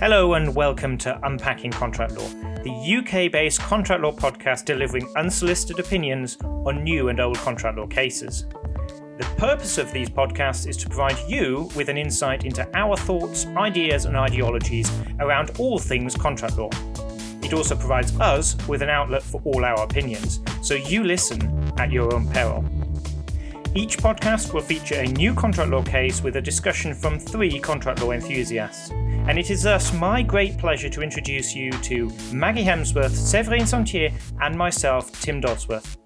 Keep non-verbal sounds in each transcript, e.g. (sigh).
Hello and welcome to Unpacking Contract Law, the UK based contract law podcast delivering unsolicited opinions on new and old contract law cases. The purpose of these podcasts is to provide you with an insight into our thoughts, ideas, and ideologies around all things contract law. It also provides us with an outlet for all our opinions, so you listen at your own peril. Each podcast will feature a new contract law case with a discussion from three contract law enthusiasts. And it is thus my great pleasure to introduce you to Maggie Hemsworth, Séverine Sentier, and myself, Tim Dodsworth.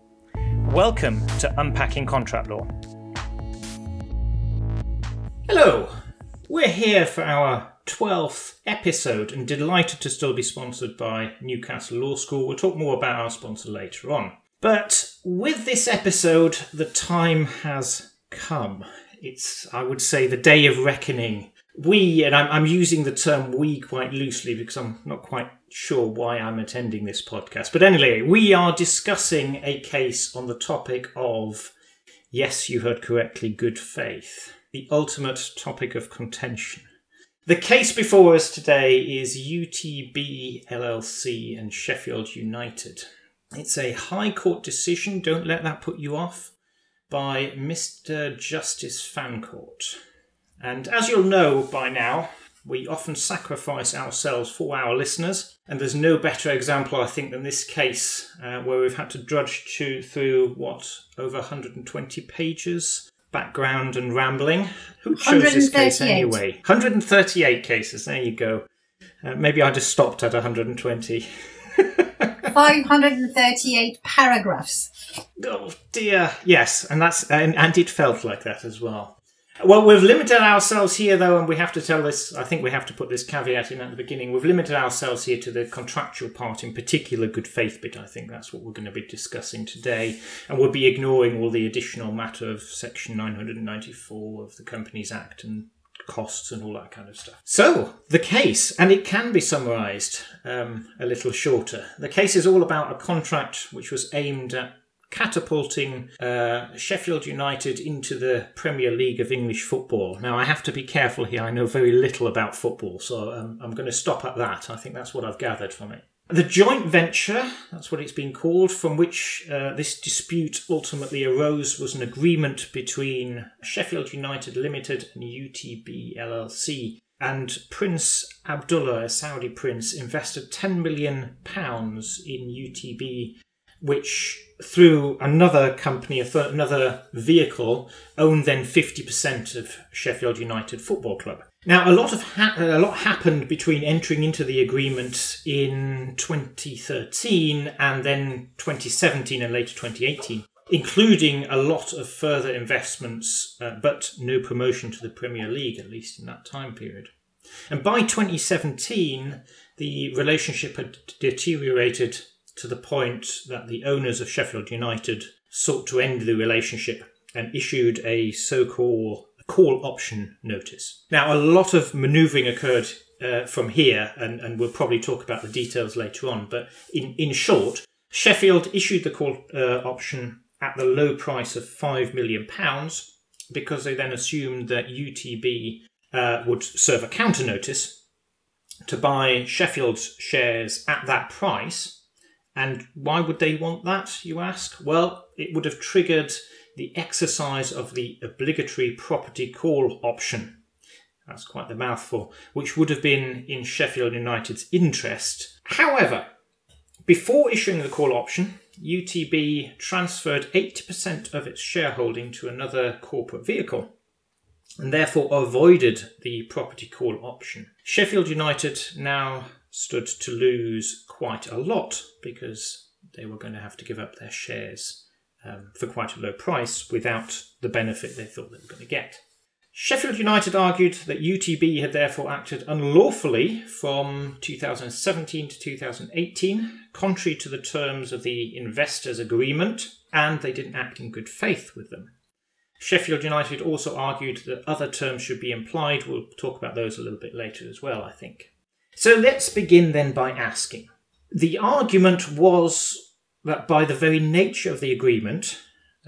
Welcome to Unpacking Contract Law. Hello, we're here for our 12th episode and delighted to still be sponsored by Newcastle Law School. We'll talk more about our sponsor later on. But with this episode, the time has come. It's, I would say, the day of reckoning we, and I'm, I'm using the term we quite loosely because I'm not quite sure why I'm attending this podcast. But anyway, we are discussing a case on the topic of, yes, you heard correctly, good faith, the ultimate topic of contention. The case before us today is UTB LLC and Sheffield United. It's a High Court decision, don't let that put you off, by Mr. Justice Fancourt. And as you'll know by now, we often sacrifice ourselves for our listeners, and there's no better example, I think, than this case, uh, where we've had to drudge to, through what over 120 pages, background and rambling. Who chose this case anyway? 138 cases. There you go. Uh, maybe I just stopped at 120. (laughs) 538 paragraphs. Oh dear. Yes, and that's and, and it felt like that as well. Well, we've limited ourselves here, though, and we have to tell this. I think we have to put this caveat in at the beginning. We've limited ourselves here to the contractual part, in particular, good faith bit. I think that's what we're going to be discussing today, and we'll be ignoring all the additional matter of Section 994 of the Companies Act and costs and all that kind of stuff. So, the case, and it can be summarised um, a little shorter. The case is all about a contract which was aimed at catapulting uh, Sheffield United into the Premier League of English football. Now, I have to be careful here. I know very little about football, so um, I'm going to stop at that. I think that's what I've gathered from it. The joint venture, that's what it's been called, from which uh, this dispute ultimately arose, was an agreement between Sheffield United Limited and UTB LLC. And Prince Abdullah, a Saudi prince, invested £10 million in UTB which through another company, another vehicle, owned then 50% of Sheffield United Football Club. Now, a lot of ha- a lot happened between entering into the agreement in 2013 and then 2017 and later 2018, including a lot of further investments, uh, but no promotion to the Premier League, at least in that time period. And by 2017, the relationship had deteriorated to the point that the owners of Sheffield United sought to end the relationship and issued a so called call option notice. Now, a lot of manoeuvring occurred uh, from here, and, and we'll probably talk about the details later on, but in, in short, Sheffield issued the call uh, option at the low price of £5 million because they then assumed that UTB uh, would serve a counter notice to buy Sheffield's shares at that price and why would they want that, you ask? Well, it would have triggered the exercise of the obligatory property call option. That's quite the mouthful, which would have been in Sheffield United's interest. However, before issuing the call option, UTB transferred 80% of its shareholding to another corporate vehicle and therefore avoided the property call option. Sheffield United now stood to lose quite a lot because they were going to have to give up their shares um, for quite a low price without the benefit they thought they were going to get. Sheffield United argued that UTB had therefore acted unlawfully from 2017 to 2018, contrary to the terms of the investors' agreement, and they didn't act in good faith with them. Sheffield United also argued that other terms should be implied. We'll talk about those a little bit later as well, I think. So let's begin then by asking. The argument was that by the very nature of the agreement,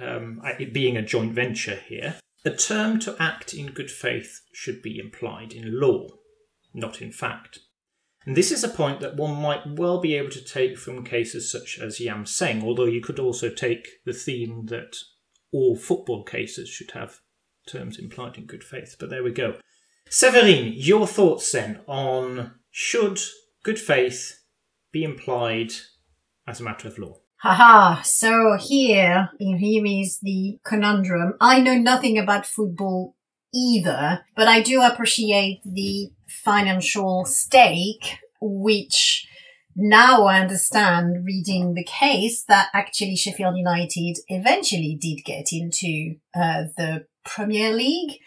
um, it being a joint venture here, the term to act in good faith should be implied in law, not in fact. And this is a point that one might well be able to take from cases such as Yam Seng, although you could also take the theme that all football cases should have terms implied in good faith. But there we go. Severine, your thoughts then on should good faith be implied as a matter of law? Haha, so here, here is the conundrum. I know nothing about football either, but I do appreciate the financial stake, which now I understand reading the case that actually Sheffield United eventually did get into uh, the Premier League.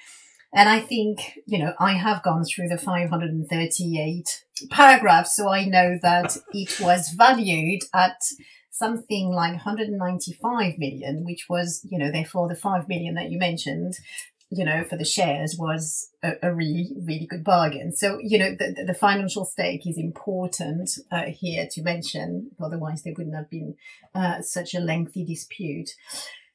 And I think, you know, I have gone through the 538 paragraphs, so I know that it was valued at something like 195 million, which was, you know, therefore the 5 million that you mentioned, you know, for the shares was a, a really, really good bargain. So, you know, the, the financial stake is important uh, here to mention, otherwise there wouldn't have been uh, such a lengthy dispute.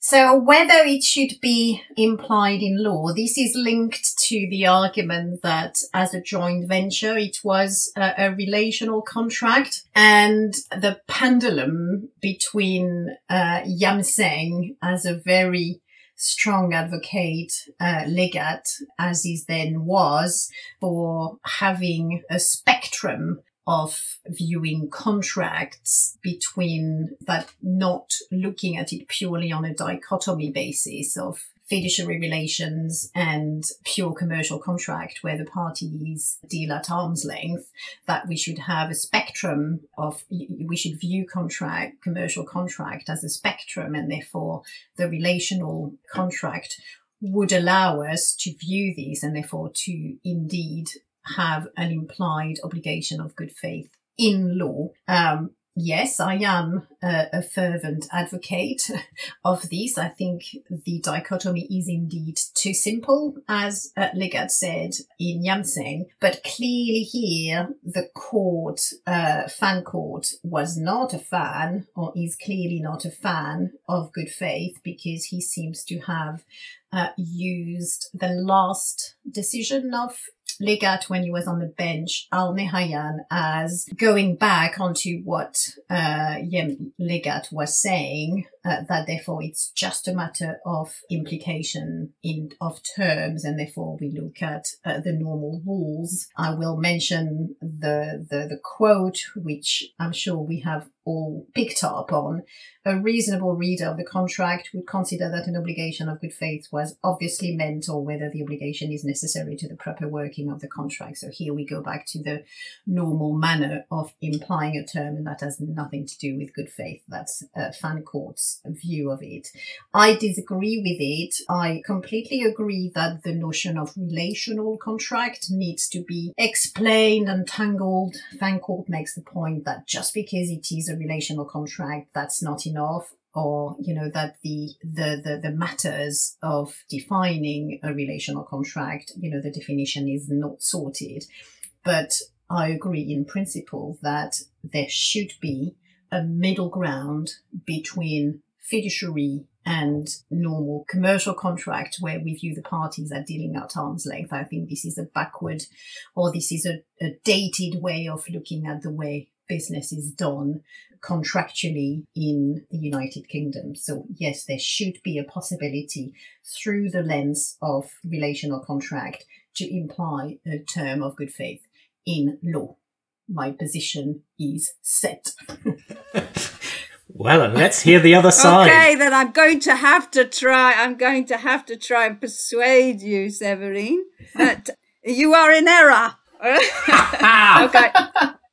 So whether it should be implied in law, this is linked to the argument that as a joint venture, it was a, a relational contract. And the pendulum between uh, Yam Seng as a very strong advocate, uh, Leggatt, as he then was, for having a spectrum of viewing contracts between that not looking at it purely on a dichotomy basis of fiduciary relations and pure commercial contract where the parties deal at arm's length that we should have a spectrum of we should view contract commercial contract as a spectrum and therefore the relational contract would allow us to view these and therefore to indeed have an implied obligation of good faith in law. Um, yes, I am a, a, fervent advocate (laughs) of this. I think the dichotomy is indeed too simple, as uh, Leggatt said in Yam Seng. But clearly here, the court, uh, Fancourt, was not a fan, or is clearly not a fan of good faith because he seems to have uh, used the last decision of Leggatt when he was on the bench, Al Nehayan as going back onto what uh, Yem Leggatt was saying, uh, that therefore it's just a matter of implication in of terms, and therefore we look at uh, the normal rules. I will mention the, the the quote, which I'm sure we have all picked up on, a reasonable reader of the contract would consider that an obligation of good faith was obviously meant or whether the obligation is necessary to the proper working of the contract. So here we go back to the normal manner of implying a term, and that has nothing to do with good faith. That's uh, Fancourt's view of it. I disagree with it. I completely agree that the notion of relational contract needs to be explained and tangled. Fancourt makes the point that just because it is a relational contract, that's not enough or you know that the, the the the matters of defining a relational contract you know the definition is not sorted but i agree in principle that there should be a middle ground between fiduciary and normal commercial contract where we view the parties are dealing at arm's length. I think this is a backward or this is a, a dated way of looking at the way business is done contractually in the United Kingdom. So, yes, there should be a possibility through the lens of relational contract to imply a term of good faith in law. My position is set. (laughs) well, and let's hear the other side. Okay, then I'm going to have to try. I'm going to have to try and persuade you, Severine, that you are in error. (laughs) okay.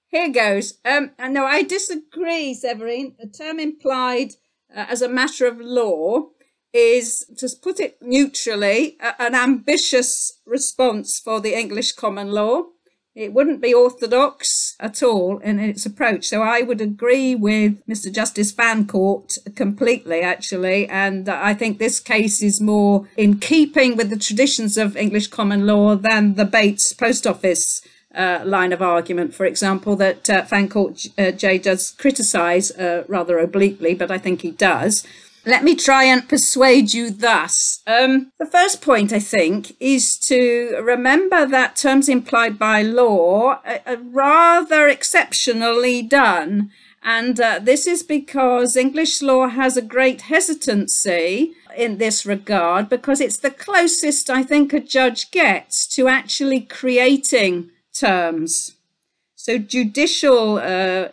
Here goes. Um, no, I disagree, Severine. The term implied uh, as a matter of law is, to put it neutrally, a- an ambitious response for the English common law. It wouldn't be orthodox at all in its approach. So I would agree with Mr. Justice Fancourt completely, actually. And I think this case is more in keeping with the traditions of English common law than the Bates Post Office uh, line of argument, for example, that uh, Fancourt uh, J does criticise uh, rather obliquely, but I think he does. Let me try and persuade you thus. Um, the first point, I think, is to remember that terms implied by law are, rather exceptionally done. And uh, this is because English law has a great hesitancy in this regard because it's the closest I think a judge gets to actually creating terms. So judicial uh,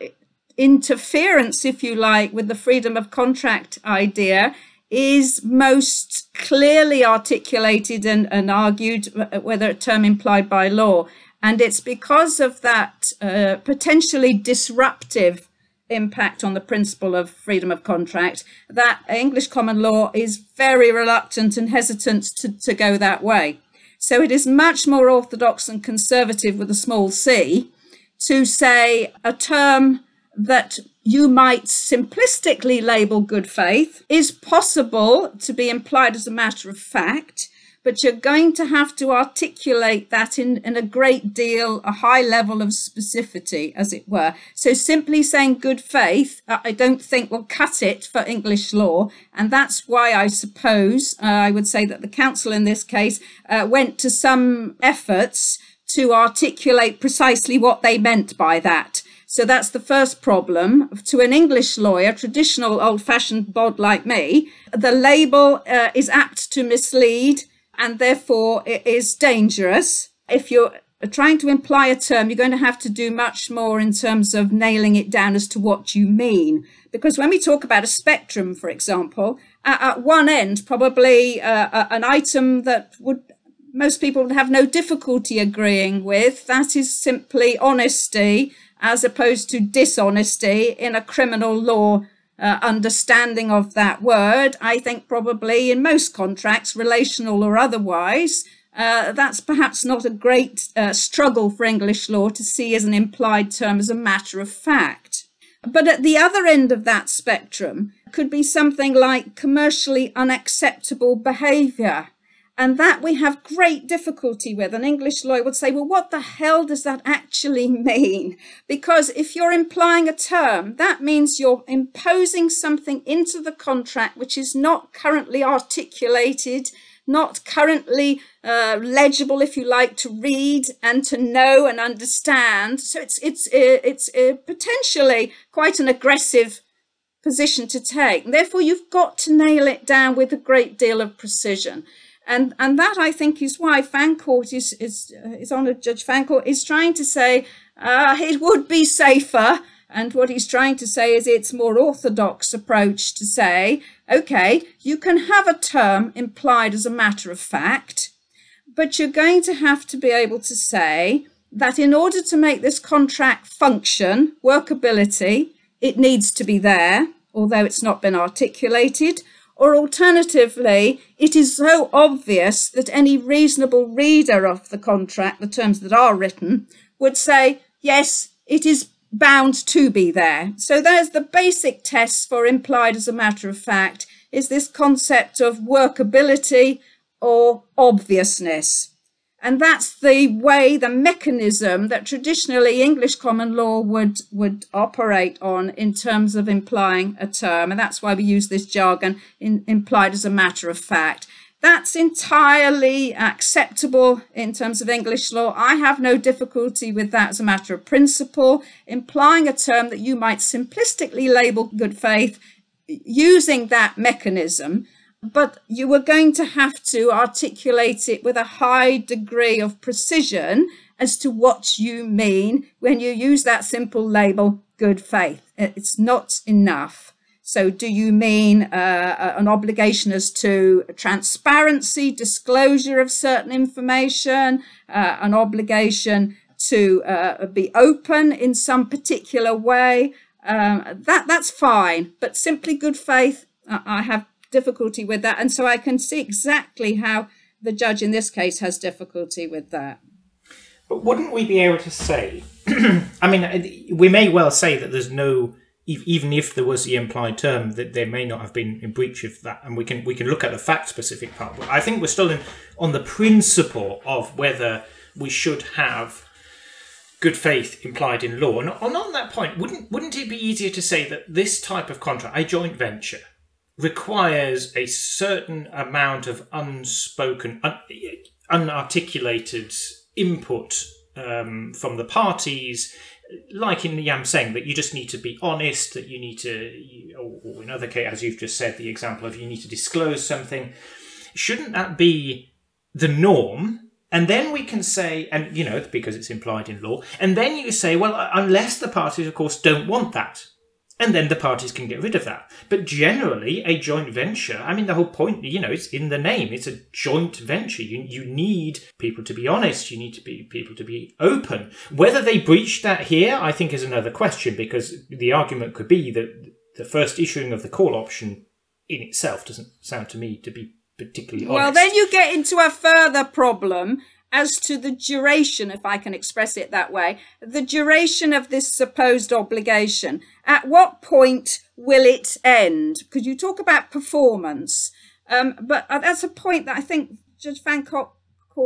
interference, if you like, with the freedom of contract idea is most clearly articulated and, and argued, uh, whether a term implied by law. And it's because of that uh, potentially disruptive impact on the principle of freedom of contract that English common law is very reluctant and hesitant to, to go that way. So it is much more orthodox and conservative with a small c to say a term that you might simplistically label good faith is possible to be implied as a matter of fact, but you're going to have to articulate that in, in a great deal, a high level of specificity, as it were. So simply saying good faith, uh, I don't think will cut it for English law. And that's why I suppose uh, I would say that the counsel in this case uh, went to some efforts to articulate precisely what they meant by that. So that's the first problem. To an English lawyer, traditional old fashioned bod like me, the label uh, is apt to mislead and therefore it is dangerous. If you're trying to imply a term, you're going to have to do much more in terms of nailing it down as to what you mean. Because when we talk about a spectrum, for example, at, one end, probably uh, an item that would most people would have no difficulty agreeing with, that is simply honesty as opposed to dishonesty in a criminal law uh, understanding of that word. I think probably in most contracts, relational or otherwise, uh, that's perhaps not a great uh, struggle for English law to see as an implied term as a matter of fact. But at the other end of that spectrum could be something like commercially unacceptable behaviour. And that we have great difficulty with. An English lawyer would say, well, what the hell does that actually (laughs) mean? Because if you're implying a term, that means you're imposing something into the contract which is not currently articulated, not currently uh, legible, if you like, to read and to know and understand. So it's it's uh, it's uh, potentially quite an aggressive position to take. Therefore, you've got to nail it down with a great deal of precision and and that I think is why Fancourt is is uh, is on Judge Fancourt is trying to say uh, it would be safer. And what he's trying to say is it's more orthodox approach to say, okay, you can have a term implied as a matter of fact, but you're going to have to be able to say that in order to make this contract function, workability, it needs to be there, although it's not been articulated, or alternatively, it is so obvious that any reasonable reader of the contract, the terms that are written, would say, yes, it is bound to be there. So there's the basic test for implied as a matter of fact is this concept of workability or obviousness. And that's the way, the mechanism that traditionally English common law would, would operate on in terms of implying a term. And that's why we use this jargon in, implied as a matter of fact. That's entirely acceptable in terms of English law. I have no difficulty with that as a matter of principle. Implying a term that you might simplistically label good faith using that mechanism but you were going to have to articulate it with a high degree of precision as to what you mean when you use that simple label good faith. It's not enough. So, do you mean uh, an obligation as to transparency, disclosure of certain information, uh, an obligation to uh, be open in some particular way? Um, that that's fine, but simply good faith. I have difficulty with that. And so I can see exactly how the judge in this case has difficulty with that. But wouldn't we be able to say, (clears throat) I mean, uh, we may well say that there's no, even if there was the implied term, that there may not have been in breach of that, and we can we can look at the fact specific part. But I think we're still in, on the principle of whether we should have good faith implied in law. And on, on that point, wouldn't wouldn't it be easier to say that this type of contract, a joint venture, requires a certain amount of unspoken, un- unarticulated input um, from the parties. Like in the Yam Seng that you just need to be honest, that you need to, or in other cases, as you've just said, the example of you need to disclose something. Shouldn't that be the norm? And then we can say, and you know, because it's implied in law, and then you say, well, unless the parties, of course, don't want that, and then the parties can get rid of that. But generally, a joint venture, I mean, the whole point, you know, it's in the name. It's a joint venture. You, you need people to be honest. You need to be people to be open. Whether they breached that here, I think, is another question because the argument could be that the first issuing of the call option in itself doesn't sound to me to be particularly honest. Well, then you get into a further problem as to the duration, if I can express it that way, the duration of this supposed obligation. At what point will it end? Because you talk about performance, um, but uh, that's a point that I think Judge Fancourt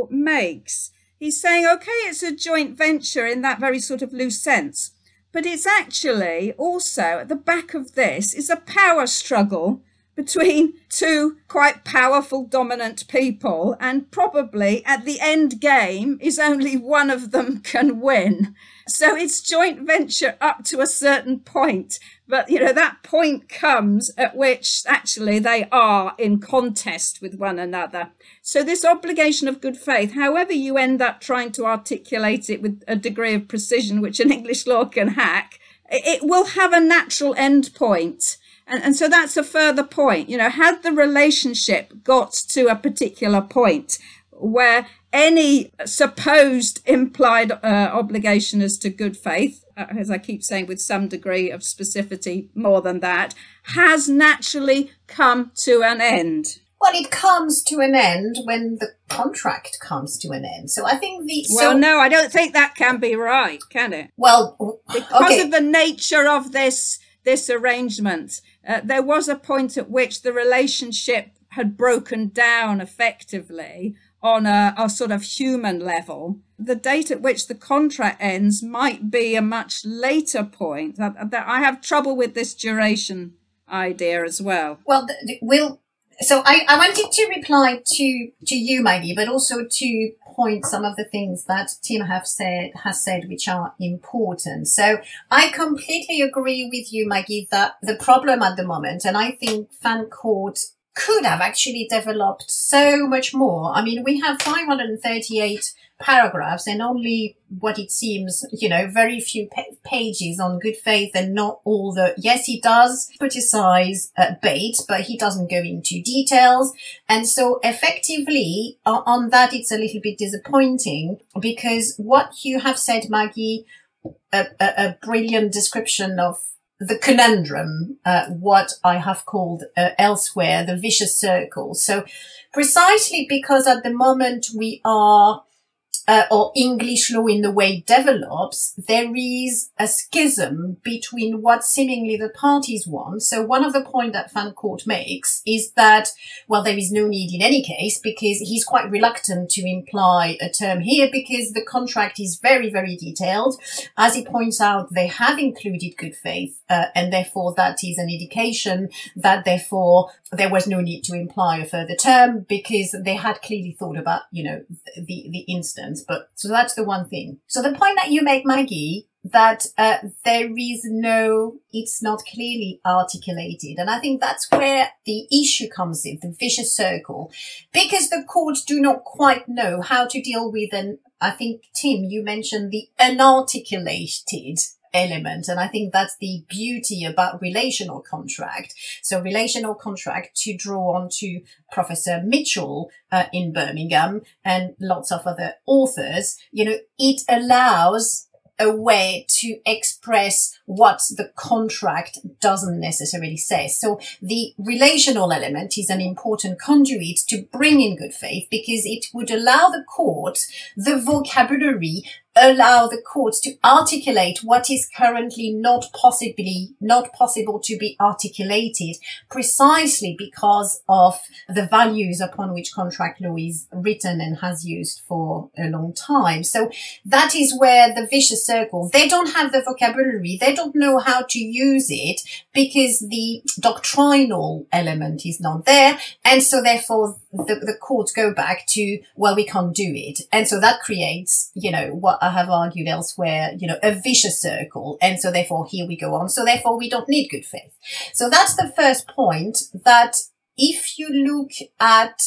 makes. He's saying, okay, it's a joint venture in that very sort of loose sense, but it's actually also at the back of this is a power struggle between two quite powerful dominant people and probably at the end game is only one of them can win. So it's joint venture up to a certain point but you know that point comes at which actually they are in contest with one another. So this obligation of good faith however you end up trying to articulate it with a degree of precision which an english law can hack it will have a natural end point and, and so that's a further point. You know, had the relationship got to a particular point where any supposed implied uh, obligation as to good faith, uh, as I keep saying, with some degree of specificity more than that, has naturally come to an end. Well, it comes to an end when the contract comes to an end. So I think the well, so, no, I don't think that can be right, can it? Well, because okay. of the nature of this this arrangement, uh, there was a point at which the relationship had broken down effectively on a, a, sort of human level. The date at which the contract ends might be a much later point. That, I have trouble with this duration idea as well. Well, we'll. So I, I wanted to reply to to you, Maggie, but also to point some of the things that Tim have said has said which are important. So I completely agree with you, Maggie, that the problem at the moment, and I think Fancourt could have actually developed so much more. I mean, we have 538 paragraphs and only what it seems, you know, very few pa- pages on good faith and not all the, yes, he does criticize uh, Bates, but he doesn't go into details. And so effectively uh, on that, it's a little bit disappointing because what you have said, Maggie, a, a, a brilliant description of the conundrum, uh, what I have called uh, elsewhere the vicious circle. So precisely because at the moment we are uh, or English law in the way it develops, there is a schism between what seemingly the parties want. So one of the points that Van Fancourt makes is that, well, there is no need in any case because he's quite reluctant to imply a term here because the contract is very, very detailed. As he points out, they have included good faith, uh, and therefore that is an indication that therefore there was no need to imply a further term because they had clearly thought about, you know, the, the instance. But so that's the one thing. So the point that you make, Maggie, that uh, there is no, it's not clearly articulated. And I think that's where the issue comes in, the vicious circle, because the courts do not quite know how to deal with an, I think, Tim, you mentioned the unarticulated element. And I think that's the beauty about relational contract. So relational contract to draw on to Professor Mitchell uh, in Birmingham and lots of other authors, you know, it allows a way to express what the contract doesn't necessarily say. So the relational element is an important conduit to bring in good faith because it would allow the court the vocabulary allow the courts to articulate what is currently not possibly not possible to be articulated precisely because of the values upon which contract law is written and has used for a long time. So that is where the vicious circle they don't have the vocabulary they don't know how to use it because the doctrinal element is not there. And so therefore the, the courts go back to well we can't do it. And so that creates you know what I have argued elsewhere, you know, a vicious circle. And so therefore here we go on. So therefore we don't need good faith. So that's the first point that if you look at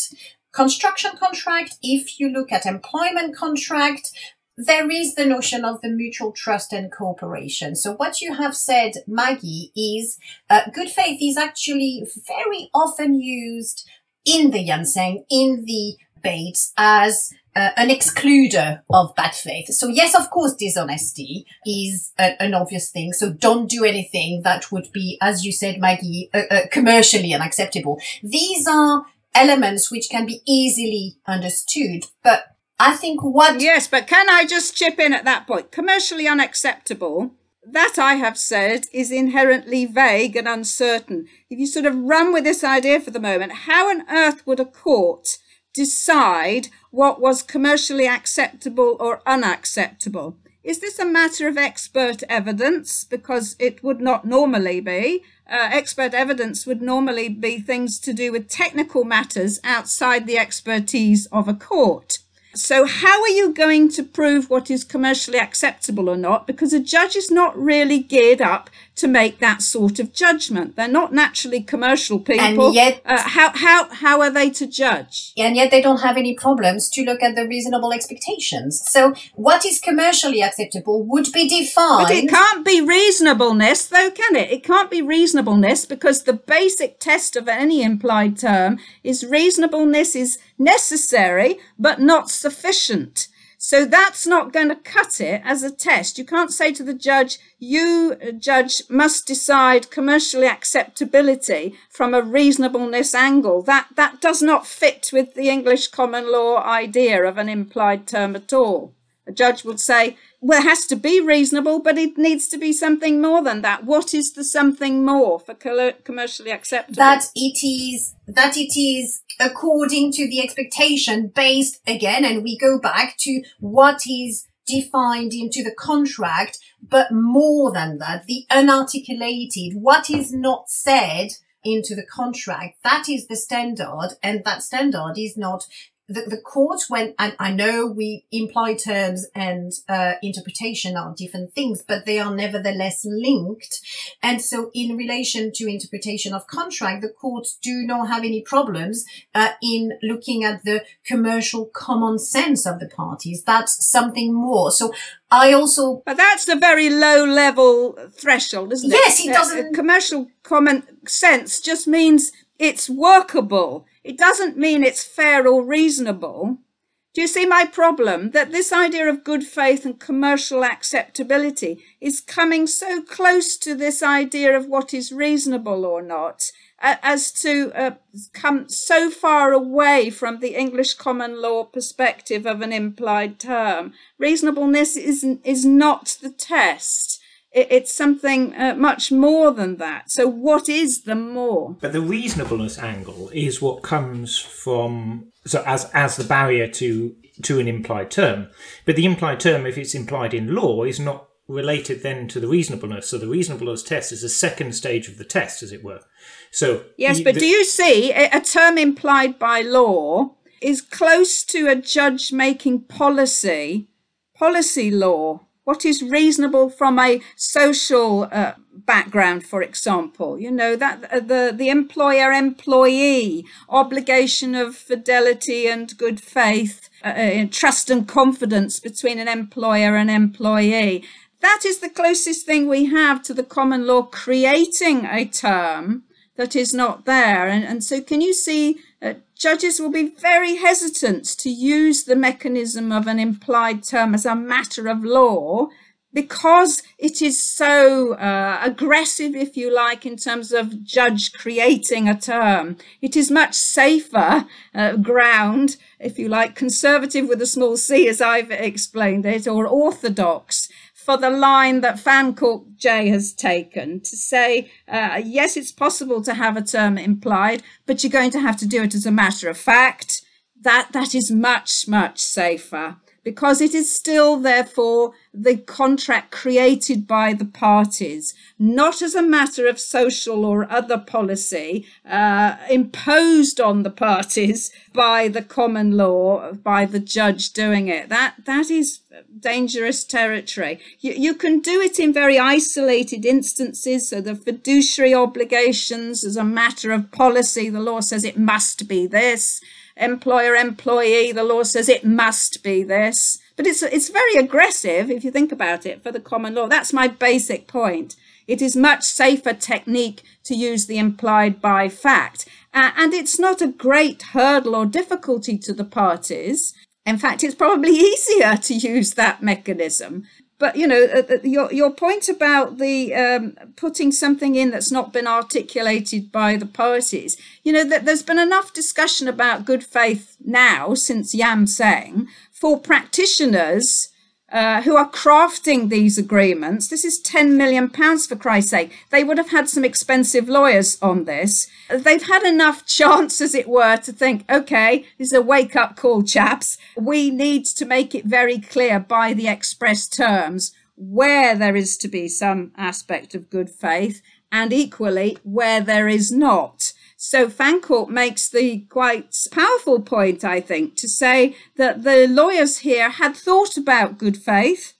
construction contract, if you look at employment contract, there is the notion of the mutual trust and cooperation. So what you have said, Maggie, is uh, good faith is actually very often used in the Jansen, in the Bates as uh, an excluder of bad faith. So yes, of course, dishonesty is a, an obvious thing. So don't do anything that would be, as you said, Maggie, uh, uh, commercially unacceptable. These are elements which can be easily understood, but I think what. Yes, but can I just chip in at that point? Commercially unacceptable. That I have said is inherently vague and uncertain. If you sort of run with this idea for the moment, how on earth would a court decide what was commercially acceptable or unacceptable. Is this a matter of expert evidence? Because it would not normally be. Uh, expert evidence would normally be things to do with technical matters outside the expertise of a court. So, how are you going to prove what is commercially acceptable or not? Because a judge is not really geared up to make that sort of judgment. They're not naturally commercial people. And yet, uh, how how how are they to judge? And yet, they don't have any problems to look at the reasonable expectations. So, what is commercially acceptable would be defined. But it can't be reasonableness, though, can it? It can't be reasonableness because the basic test of any implied term is reasonableness is necessary but not sufficient. So that's not going to cut it as a test. You can't say to the judge, you, uh, judge, must decide commercially acceptability from a reasonableness angle. That, that does not fit with the English common law idea of an implied term at all. A judge would say, well, it has to be reasonable, but it needs to be something more than that. What is the something more for commercially acceptable? That it is, that it is according to the expectation based again, and we go back to what is defined into the contract, but more than that, the unarticulated, what is not said into the contract, that is the standard, and that standard is not the, the court went, and I know we imply terms and uh, interpretation are different things, but they are nevertheless linked. And so in relation to interpretation of contract, the courts do not have any problems uh, in looking at the commercial common sense of the parties. That's something more. So I also. But that's a very low level threshold, isn't it? Yes, it doesn't. Uh, commercial common sense just means it's workable it doesn't mean it's fair or reasonable. Do you see my problem? That this idea of good faith and commercial acceptability is coming so close to this idea of what is reasonable or not as to uh, come so far away from the English common law perspective of an implied term. Reasonableness is, is not the test it's something uh, much more than that. So, what is the more? But the reasonableness angle is what comes from so as as the barrier to to an implied term. But the implied term, if it's implied in law, is not related then to the reasonableness. So the reasonableness test is a second stage of the test, as it were. So yes, but the, do you see a term implied by law is close to a judge making policy policy law what is reasonable from a social uh, background, for example. You know that uh, the the employer employee obligation of fidelity and good faith, uh, uh, trust and confidence between an employer and employee. That is the closest thing we have to the common law creating a term that is not there. And, and so, can you see uh, judges will be very hesitant to use the mechanism of an implied term as a matter of law because it is so uh, aggressive, if you like, in terms of judge creating a term, it is much safer uh, ground, if you like, conservative with a small c, as I've explained it, or orthodox for the line that Fancourt J has taken to say, uh, yes, it's possible to have a term implied, but you're going to have to do it as a matter of fact. That that is much much safer because it is still, therefore, the contract created by the parties, not as a matter of social or other policy uh, imposed on the parties by the common law, by the judge doing it. That that is dangerous territory. You, you can do it in very isolated instances. So the fiduciary obligations, as a matter of policy, the law says it must be this employer employee the law says it must be this. But it's it's very aggressive if you think about it for the common law. That's my basic point. It is much safer technique to use the implied by fact. Uh, and it's not a great hurdle or difficulty to the parties. In fact it's probably (laughs) easier to use that mechanism but you know uh, uh, your your point about the um, putting something in that's not been articulated by the parties you know that there's been enough discussion about good faith now since Yam Seng for practitioners uh, who are crafting these agreements. This is 10 million pounds for Christ's sake. They would have had some expensive lawyers on this. They've had enough (laughs) chance, as it were, to think, okay, this is a wake up call, chaps. We need to make it very clear by the express terms where there is to be some aspect of good faith and equally where there is not. So Fancourt makes the quite powerful point, I think, to say that the lawyers here had thought about good faith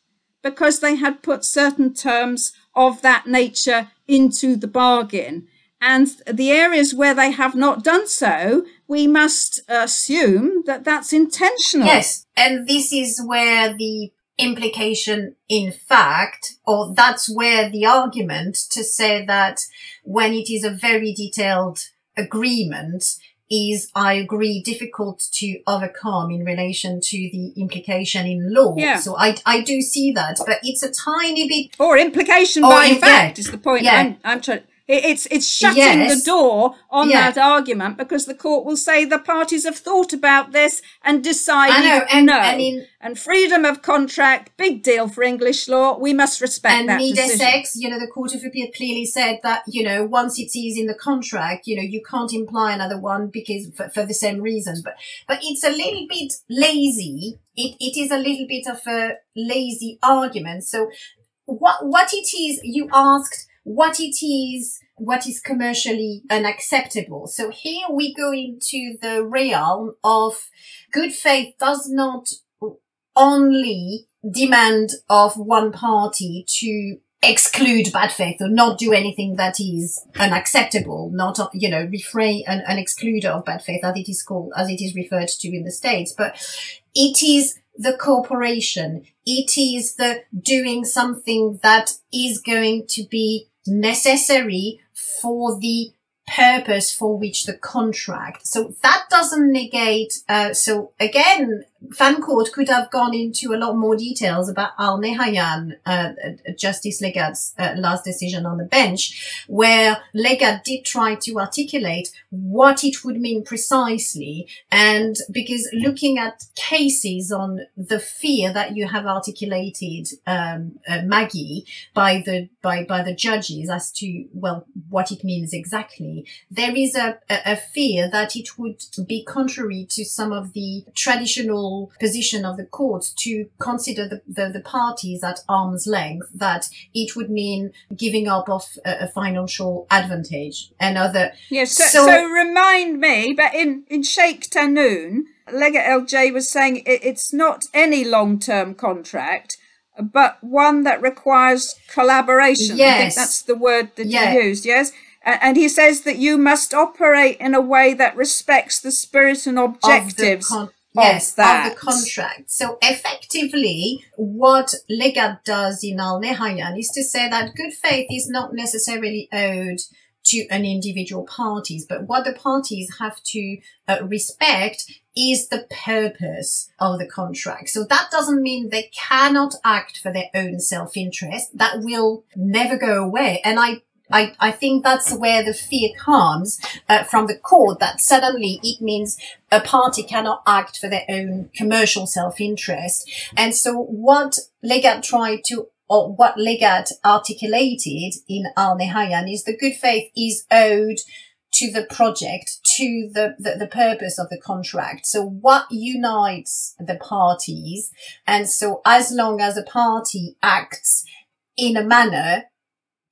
because they had put certain terms of that nature into the bargain. And the areas where they have not done so, we must assume that that's intentional. Yes. And this is where the implication in fact, or that's where the argument to say that when it is a very detailed agreement is, I agree, difficult to overcome in relation to the implication in law. Yeah. So I, I do see that, but it's a tiny bit. Or implication Or by fact yeah. is the point Yeah. I'm, I'm trying. It- It's it's shutting Yes. the door on Yeah. that argument because the court will say the parties have thought about this and decided I know, and, no. and And freedom of contract, big deal for English law. We must respect and that decision. Mid Essex, you know, the Court of Appeal clearly said that, you know, once it is in the contract, you know, you can't imply another one because for, for the same reason. But, but it's a little bit lazy. It, it is a little bit of a lazy argument. So what, what it is, you asked what it is, what is commercially unacceptable. So here we go into the realm of good faith does not only demand of one party to exclude bad faith or not do anything that is unacceptable, not, you know, refrain an, an excluder of bad faith as it is called, as it is referred to in the States. But it is the corporation. It is the doing something that is going to be necessary for the purpose for which the contract. So that doesn't negate. Uh, so again, Fancourt could have gone into a lot more details about Al Nehayan, uh, uh, Justice Leggatt's uh, last decision on the bench, where Leggatt did try to articulate what it would mean precisely. And because looking at cases on the fear that you have articulated, um, uh, Maggie, by the by by the judges as to well what it means exactly there is a, a, a fear that it would be contrary to some of the traditional position of the courts to consider the, the, the parties at arm's length that it would mean giving up of a, a financial advantage and other Yes. So, so, So- remind me, but in in Sheikh Tahnoon, Leggatt LJ was saying it, it's not any long term contract, but one that requires collaboration. I think Yes. that's the word that Yeah. you used. Yes. And he says that you must operate in a way that respects the spirit and of the objectives con- of yes, that. of the contract. So effectively, what Leggatt does in Al Nehayan is to say that good faith is not necessarily owed to an individual parties, but what the parties have to uh, respect is the purpose of the contract. So that doesn't mean they cannot act for their own self-interest. That will never go away. And I I, I think that's where the fear comes uh, from the court that suddenly it means a party cannot act for their own commercial self-interest. And so what Leggatt tried to or what Leggatt articulated in Al Nehayan is the good faith is owed to the project, to the, the, the, purpose of the contract. So what unites the parties? And so as long as a party acts in a manner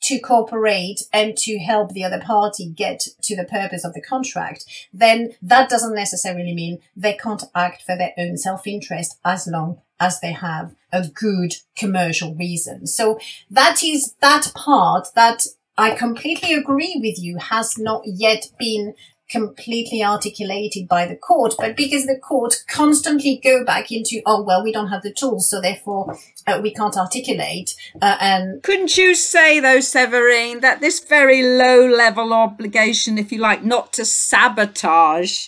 to cooperate and to help the other party get to the purpose of the contract, then that doesn't necessarily mean they can't act for their own self-interest as long as they have a good commercial reason. So that is that part that I completely agree with you has not yet been completely articulated by the court, but because the court constantly go back into, oh, well, we don't have the tools, so therefore uh, we can't articulate. Uh, and couldn't you say though, Severine, that this very low level obligation, if you like, not to sabotage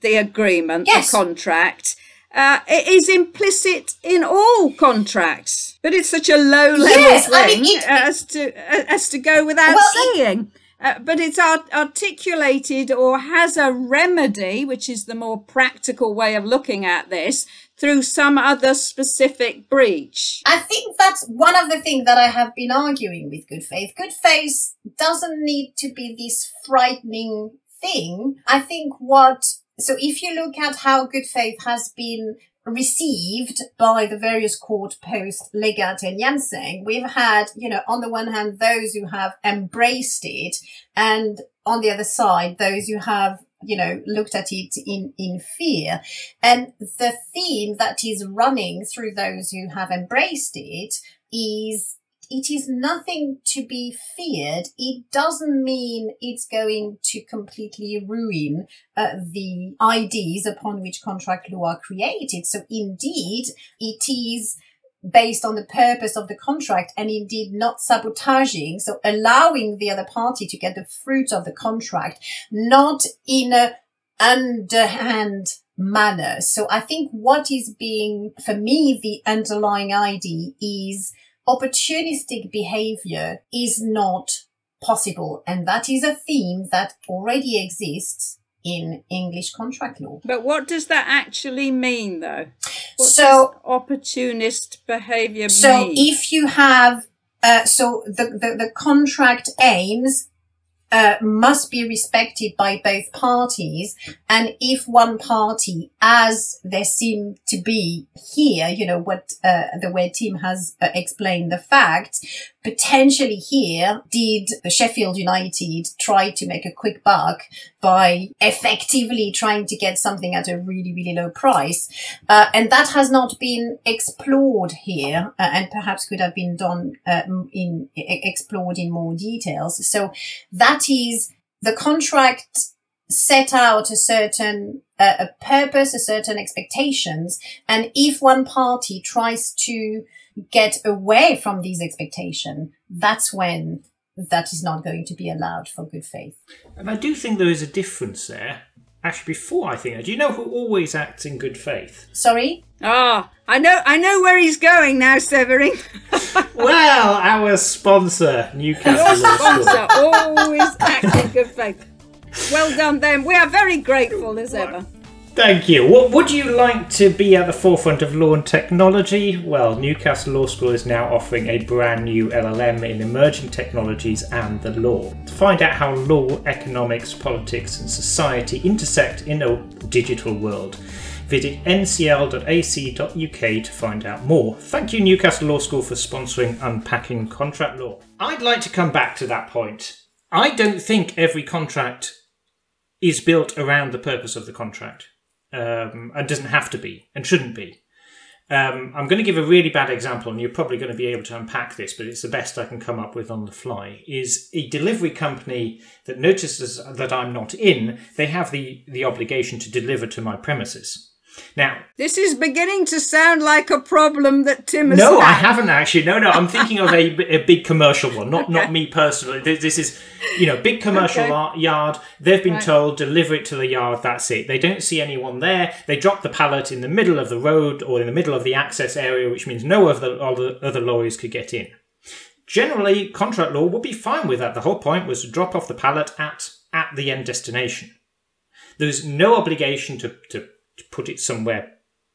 the agreement, yes. the contract, uh, it is implicit in all contracts, but it's such a low level yes, thing I mean, it, as to as to go without well, saying. Uh, but it's art- articulated or has a remedy, which is the more practical way of looking at this, through some other specific breach. I think that's one of the things that I have been arguing with good faith. Good faith doesn't need to be this frightening thing. I think what so if you look at how good faith has been received by the various court post Leggatt and Jansen, we've had, you know, on the one hand, those who have embraced it and on the other side, those who have you know, looked at it in, in fear. And the theme that is running through those who have embraced it is it is nothing to be feared. It doesn't mean it's going to completely ruin uh, the ideas upon which contract law are created. So indeed, it is based on the purpose of the contract and indeed not sabotaging. So allowing the other party to get the fruit of the contract, not in a underhand manner. So I think what is being, for me, the underlying idea is opportunistic behavior is not possible. And that is a theme that already exists in English contract law. But what does that actually mean though? What so opportunist behavior so mean? if you have uh, so the, the, the contract aims uh, must be respected by both parties. And if one party, as there seem to be here, you know, what, uh, the way Tim has uh, explained the facts, potentially here did the Sheffield United try to make a quick buck by effectively trying to get something at a really, really low price. Uh, and that has not been explored here uh, and perhaps could have been done uh, in explored in more details. So that is the contract set out a certain uh, a purpose, a certain expectations. And if one party tries to get away from these expectations, that's when that is not going to be allowed for good faith. And I do think there is a difference there. Actually, before I think, do you know who always acts in good faith? Sorry. Ah, oh, I know, I know where he's going now, Severin. (laughs) (laughs) well, our sponsor, Newcastle Your sponsor always acts in good faith. Well done, then. We are very grateful as ever. Thank you. What would you like to be at the forefront of law and technology? Well, Newcastle Law School is now offering a brand new LLM in emerging technologies and the law. To find out how law, economics, politics, and society intersect in a digital world, visit ncl.ac.uk to find out more. Thank you, Newcastle Law School, for sponsoring Unpacking Contract Law. I'd like to come back to that point. I don't think every contract is built around the purpose of the contract um, and doesn't have to be and shouldn't be. Um, I'm going to give a really bad example, and you're probably going to be able to unpack this, but it's the best I can come up with on the fly. Is a delivery company that notices that I'm not in, they have the, the obligation to deliver to my premises. Now, This is beginning to sound like a problem that Tim has no, had. I haven't actually. No, no, I'm thinking of a, (laughs) a big commercial one, not not me personally. This, this is, you know, big commercial Okay. ar- yard. They've been Right. told deliver it to the yard. That's it. They don't see anyone there. They drop the pallet in the middle of the road or in the middle of the access area, which means no other other, other lorries could get in. Generally, contract law would be fine with that. The whole point was to drop off the pallet at at the end destination. There's no obligation to, to, to put it somewhere,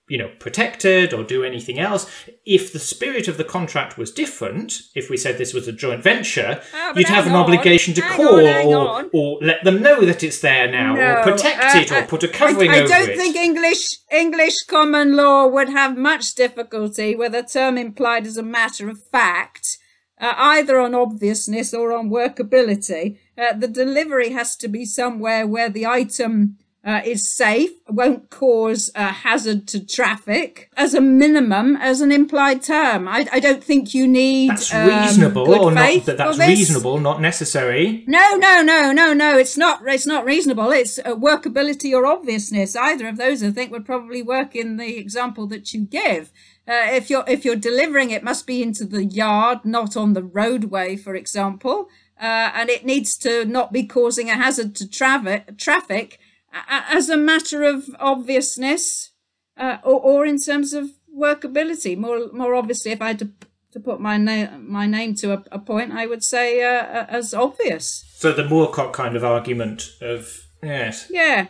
you know, protected or do anything else. If the spirit of the contract was different, if we said this was a joint venture, Oh, you'd have an on, obligation to hang call on, or, on. or let them know that it's there now, or protect uh, it, or uh, put a covering I, I over don't it. think English English common law would have much difficulty with a term implied as a matter of fact, uh, either on obviousness or on workability. Uh, the delivery has to be somewhere where the item uh, is safe, won't cause a hazard to traffic, as a minimum, as an implied term. I, I don't think you need That's um, reasonable, good or not that that's reasonable, not necessary. No, no, no, no, no. It's not. It's not reasonable. It's uh, workability or obviousness. Either of those, I think, would probably work in the example that you give. Uh, if you're if you're delivering, it must be into the yard, not on the roadway, for example, uh, and it needs to not be causing a hazard to traffic. Traffic, as a matter of obviousness, uh, or or in terms of workability. More more obviously, if I had to to put my name my name to a, a point, I would say uh, as obvious. So the Moorcock kind of argument of yes, Yeah.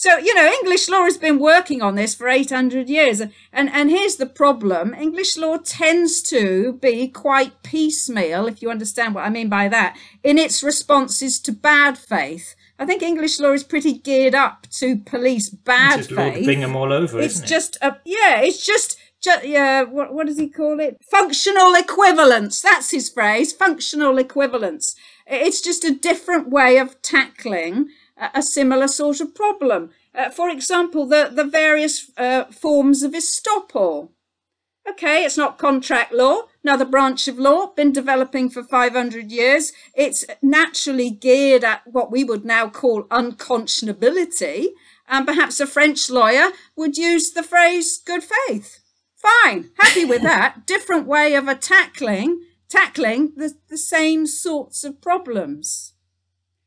So, you know, English law has been working on this for 800 years. And, and here's the problem. English law tends to be quite piecemeal, if you understand what I mean by that, in its responses to bad faith. I think English law is pretty geared up to police bad Lord faith. Bingham all over, It's isn't it? just a yeah. It's just ju- yeah. What what does he call it? Functional equivalence. That's his phrase. Functional equivalence. It's just a different way of tackling a, a similar sort of problem. Uh, for example, the the various uh, forms of estoppel. Okay, it's not contract law, another branch of law, been developing for 500 years. It's naturally geared at what we would now call unconscionability. And perhaps a French lawyer would use the phrase good faith. Fine, happy with (laughs) that. Different way of a tackling, tackling the, the same sorts of problems.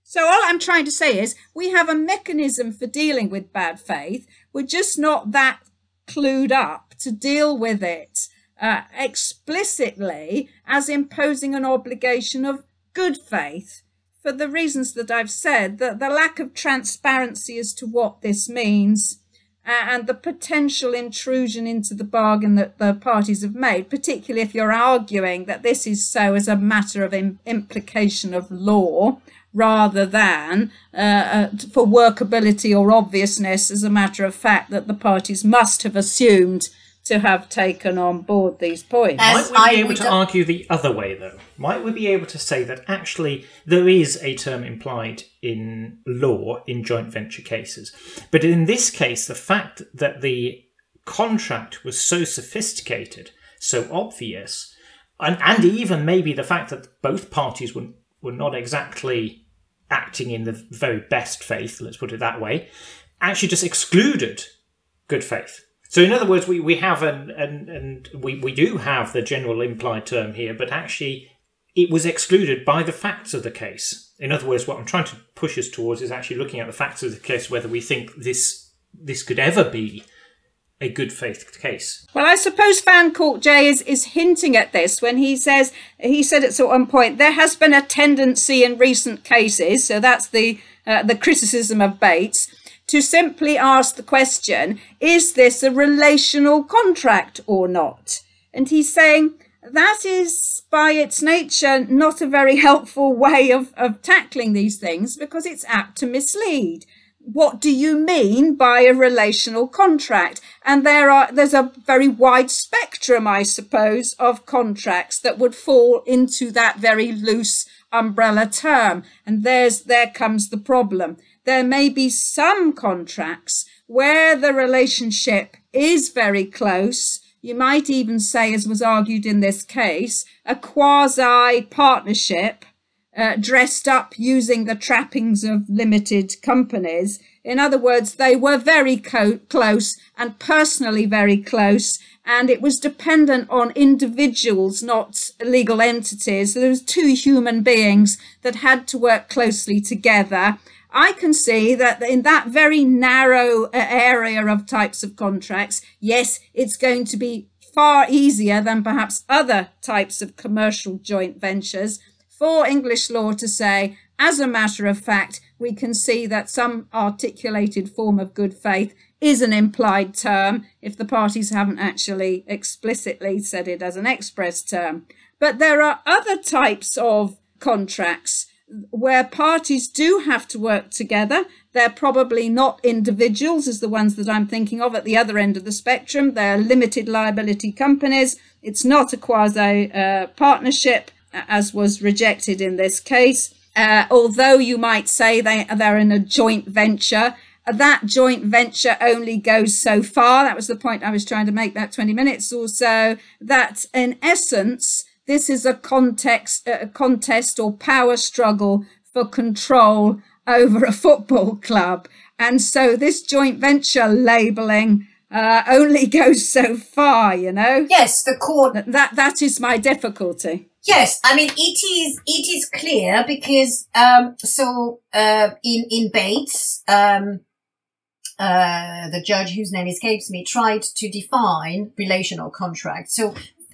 So all I'm trying to say is we have a mechanism for dealing with bad faith. We're just not that clued up to deal with it uh, explicitly as imposing an obligation of good faith for the reasons that I've said, that the lack of transparency as to what this means uh, and the potential intrusion into the bargain that the parties have made, particularly if you're arguing that this is so as a matter of im- implication of law rather than uh, uh, for workability or obviousness as a matter of fact that the parties must have assumed to have taken on board these points. As Might we be I able to argue the other way, though? Might we be able to say that actually there is a term implied in law in joint venture cases? But in this case, the fact that the contract was so sophisticated, so obvious, and, and even maybe the fact that both parties were, were not exactly acting in the very best faith, let's put it that way, actually just excluded good faith. So, in other words, we, we have an, an and we, we do have the general implied term here, but actually it was excluded by the facts of the case. In other words, what I'm trying to push us towards is actually looking at the facts of the case, whether we think this this could ever be a good faith case. Well, I suppose Fancourt J is, is hinting at this when he says, he said at one point, there has been a tendency in recent cases, so that's the, uh, the criticism of Bates, to simply ask the question, is this a relational contract or not? And he's saying, that is by its nature not a very (laughs) helpful way of, of tackling these things because it's apt to mislead. What do you mean by a relational contract? And there are there's a very wide spectrum i suppose of contracts that would fall into that very loose umbrella term. And there's there comes the problem there may be some contracts where the relationship is very close you might even say as was argued in this case a quasi partnership uh, dressed up using the trappings of limited companies In other words, they were very co- close and personally very close, and it was dependent on individuals, not legal entities. There was two human beings that had to work closely together. I can see that in that very narrow uh, area of types of contracts, yes, it's going to be far easier than perhaps other types of commercial joint ventures for English law to say, as a matter of fact, we can see that some articulated form of good faith is an implied term if the parties haven't actually explicitly said it as an express term. But there are other types of contracts where parties do have to work together. They're probably not individuals, as the ones that I'm thinking of at the other end of the spectrum. They're limited liability companies. It's not a quasi uh, partnership, as was rejected in this case. Uh, although you might say they, they're in a joint venture, that joint venture only goes so far. That was the point I was trying to make that 20 minutes or so. That in essence, this is a context, a contest or power struggle for control over a football club. And so this joint venture labeling uh, only (laughs) goes so far, you know? Yes, the court. That, that is my difficulty. Yes, I mean it is it is clear because um, so uh, in in Bates um, uh, the judge whose name escapes me tried to define relational contract. So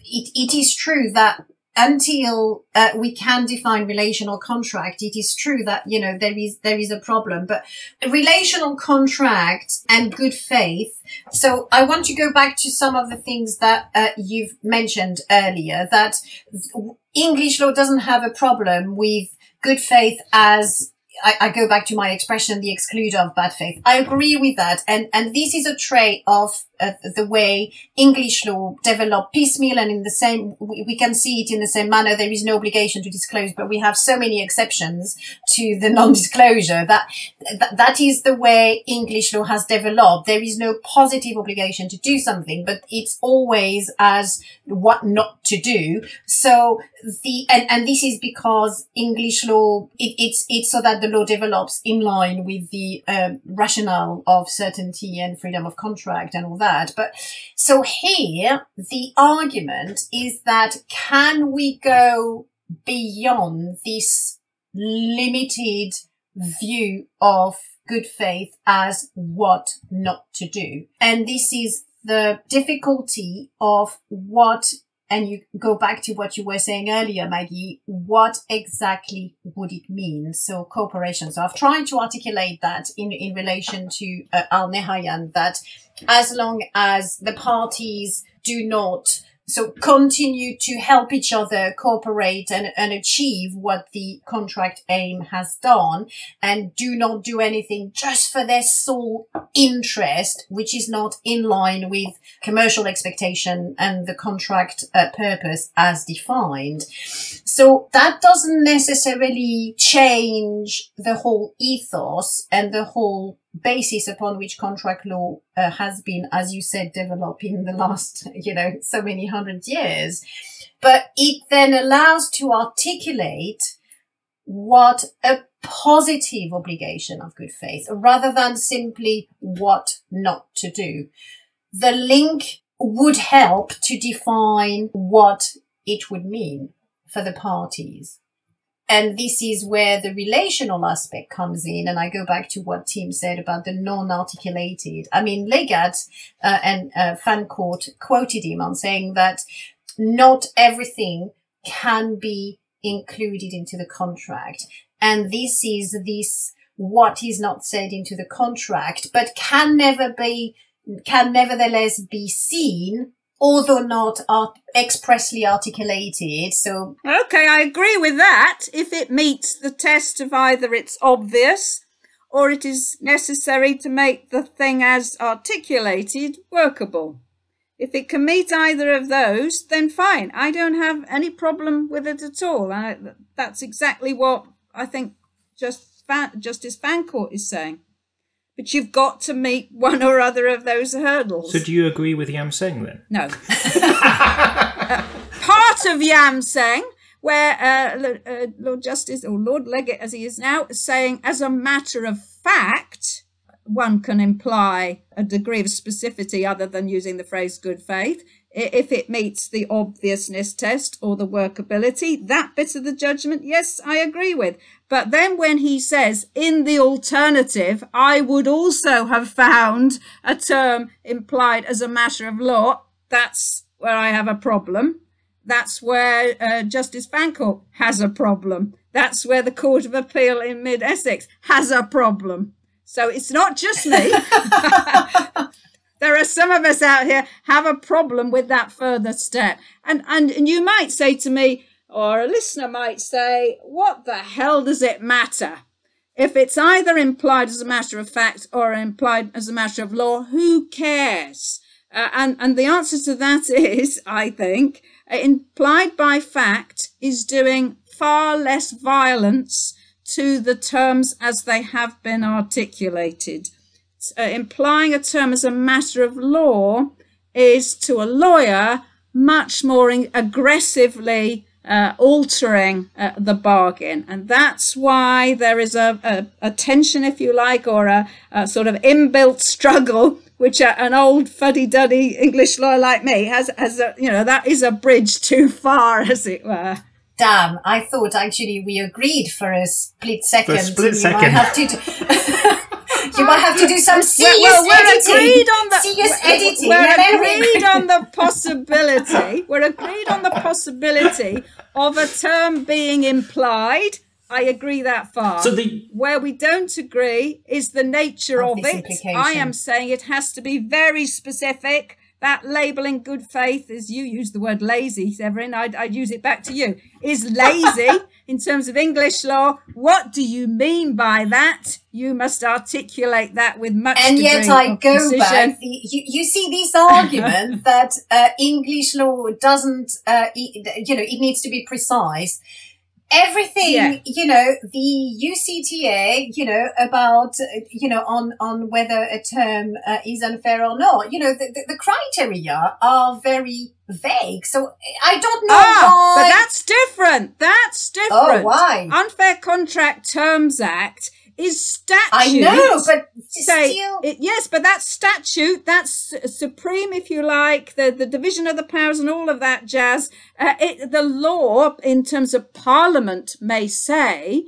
it, it is true that until uh, we can define relational contract, it is true that you know there is there is a problem. But relational contract and good faith. So I want to go back to some of the things that uh, you've mentioned earlier. That English law doesn't have a problem with good faith as I, I, go back to my expression, the excluder of bad faith. I agree with that. And, and this is a trait of uh, the way English law developed piecemeal and in the same, we, we, can see it in the same manner. There is no obligation to disclose, but we have so many exceptions to the (laughs) non-disclosure that, that, that is the way English law has developed. There is no positive obligation to do something, but it's always as what not to do. So the, and, and this is because English law, it, it's, it's so that the law develops in line with the um, rationale of certainty and freedom of contract and all that. But so here, the argument is that can we go beyond this limited view of good faith as what not to do? And this is the difficulty of what and you go back to what you were saying earlier, Maggie, what exactly would it mean? So cooperation. So I've tried to articulate that in, in relation to uh, Al Nehayan that as long as the parties do not so continue to help each other cooperate and, and achieve what the contract aim has done and do not do anything just for their sole interest, which is not in line with commercial expectation and the contract uh, purpose as defined. So that doesn't necessarily change the whole ethos and the whole basis upon which contract law uh, has been, as you said, developed in the last, (laughs) you know, so many hundred years. But it then allows to articulate what a positive obligation of good faith rather than simply what not to do. The link would help to define what it would mean for the parties. And this is where the relational aspect comes in. And I go back to what Tim said about the non-articulated. I mean, Leggatt uh, and uh, Fancourt quoted him on saying that not everything can be included into the contract. And this is this what is not said into the contract, but can never be, can nevertheless be seen although not art- expressly articulated. So, okay, I agree with that. If it meets the test of either it's obvious or it is necessary to make the thing as articulated workable. If it can meet either of those, then fine. I don't have any problem with it at all. And that's exactly what I think just Justice Fancourt is saying but you've got to meet one or other of those hurdles. So, do you agree with Yam Seng then? No. uh, (laughs) part of Yam Seng, where uh, uh, Lord Justice or Lord Leggatt, as he is now, is saying, as a matter of fact, one can imply a degree of specificity other than using the phrase good faith if it meets the obviousness test or the workability, that bit of the judgment, yes, I agree with. But then when he says, in the alternative, I would also have found a term implied as a matter of law, that's where I have a problem. That's where uh, Justice Fancourt has a problem. That's where the Court of Appeal in Mid Essex has a problem. So it's not just me. (laughs) there are some of us out here have a problem with that further step. And, and, and you might say to me, or a listener might say, what the hell does it matter? If it's either implied as a matter of fact or implied as a matter of law, who cares? Uh, and, and the answer to that (laughs) is, I think, implied by fact is doing far less violence to the terms as they have been articulated. Uh, implying a term as a matter of law is to a lawyer much more aggressively uh, altering uh, the bargain. And that's why there is a, a, a tension, if you like, or a, a sort of inbuilt (laughs) struggle, which an old fuddy duddy English lawyer like me has, has a, you know, that is a bridge too far, (laughs) as it were. Damn, I thought actually we agreed for a split second. For a split second. (laughs) you might have to do some serious well, we're editing. Agreed on the, serious we're, editing. We're agreed on the possibility. We're agreed on the possibility of a term being implied. I agree that far. So the where we don't agree is the nature of, of it. I am saying it has to be very specific that labeling good faith, as you use the word lazy, Severin, I'd, I'd use it back to you, is lazy (laughs) in terms of English law. What do you mean by that? You must articulate that with much and yet I go precision. back. You, you see this argument (laughs) that uh, English law doesn't, uh, you know, it needs to be precise everything yeah. you know the ucta you know about you know on on whether a term uh, is unfair or not. You know the, the, the, criteria are very vague. So i don't know ah, why but that's different. That's different. oh why? Unfair contract terms act is statute. I know, but say still... it, yes, but that's statute. That's supreme, if you like, the the division of the powers and all of that jazz. Uh, it, the law, in terms of Parliament, may say.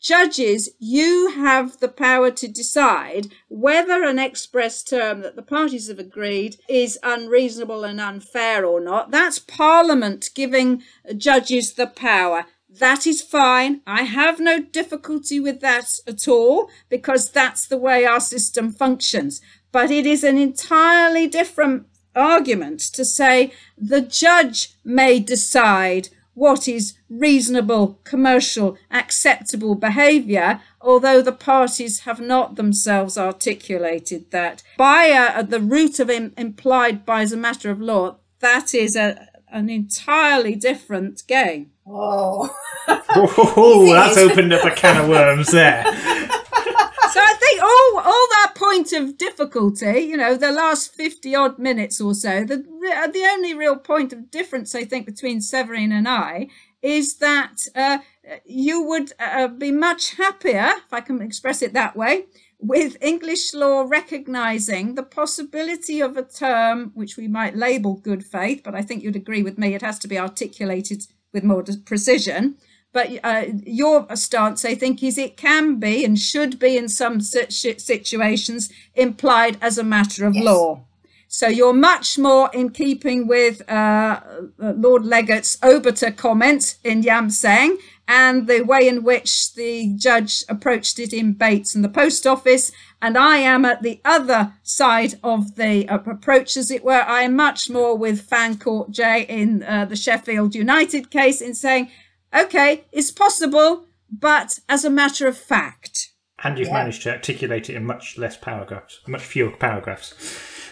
Judges, you have the power to decide whether an express term that the parties have agreed is unreasonable and unfair or not. That's Parliament giving judges the power. That is fine. I have no difficulty with that at all because that's the way our system functions. But it is an entirely different argument to say the judge may decide what is reasonable, commercial, acceptable behaviour, although the parties have not themselves articulated that. By uh, the route of Im- implied by as a matter of law, that is a, an entirely different game. Oh. (laughs) oh, that's opened up a can of worms there. (laughs) so I think all all that point of difficulty, you know, the last fifty odd minutes or so, the the only real point of difference I think between Severin and I is that uh, you would uh, be much happier, if I can express it that way, with English law recognizing the possibility of a term which we might label good faith, but I think you'd agree with me, it has to be articulated with more precision. But uh, your stance, I think, is it can be and should be in some situations implied as a matter of yes. law. So you're much more in keeping with uh, Lord Leggatt's obiter comment in Yam Seng and the way in which the judge approached it in Bates and the post office. And I am at the other side of the uh, approach, as it were. I am much more with Fancourt J in uh, the Sheffield United case in saying, okay, it's possible, but as a matter of fact. And you've yeah. managed to articulate it in much less paragraphs, much fewer paragraphs.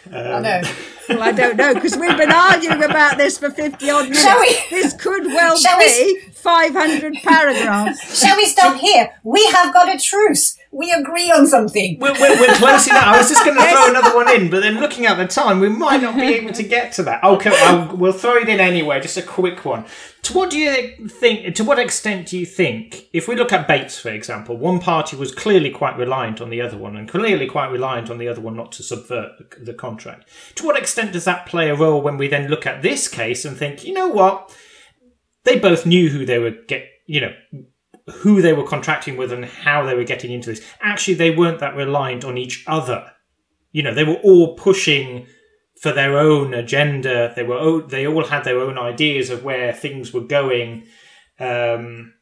Um, I know. (laughs) well, I don't know because we've been arguing about this for fifty odd minutes. Shall we? This could well Shall be we? five hundred paragraphs. Shall we stop here? We have got a truce. We agree on something. We're, we're, we're close enough. I was just going (laughs) to throw another one in, but then looking at the time, we might not be able to get to that. Okay, I'll, we'll throw it in anyway. Just a quick one. To what do you think? To what extent do you think, if we look at Bates, for example, one party was clearly quite reliant on the other one, and clearly quite reliant on the other one not to subvert the, the contract. To what extent does that play a role when we then look at this case and think, you know what? They both knew who they were get, you know, who they were contracting with and how they were getting into this. Actually, they weren't that reliant on each other. You know, they were all pushing for their own agenda. They were they all had their own ideas of where things were going. Um,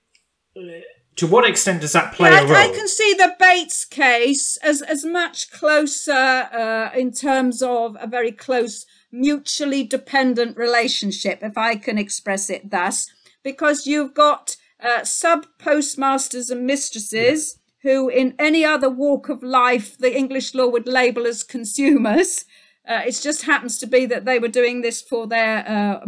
to what extent does that play yeah, a role? I can see the Bates case as as much closer uh, in terms of a very close mutually dependent relationship, if I can express it thus, because you've got uh, sub postmasters and mistresses who, in any other walk of life, the English law would label as consumers. Uh, it just happens to be that they were doing this for their uh,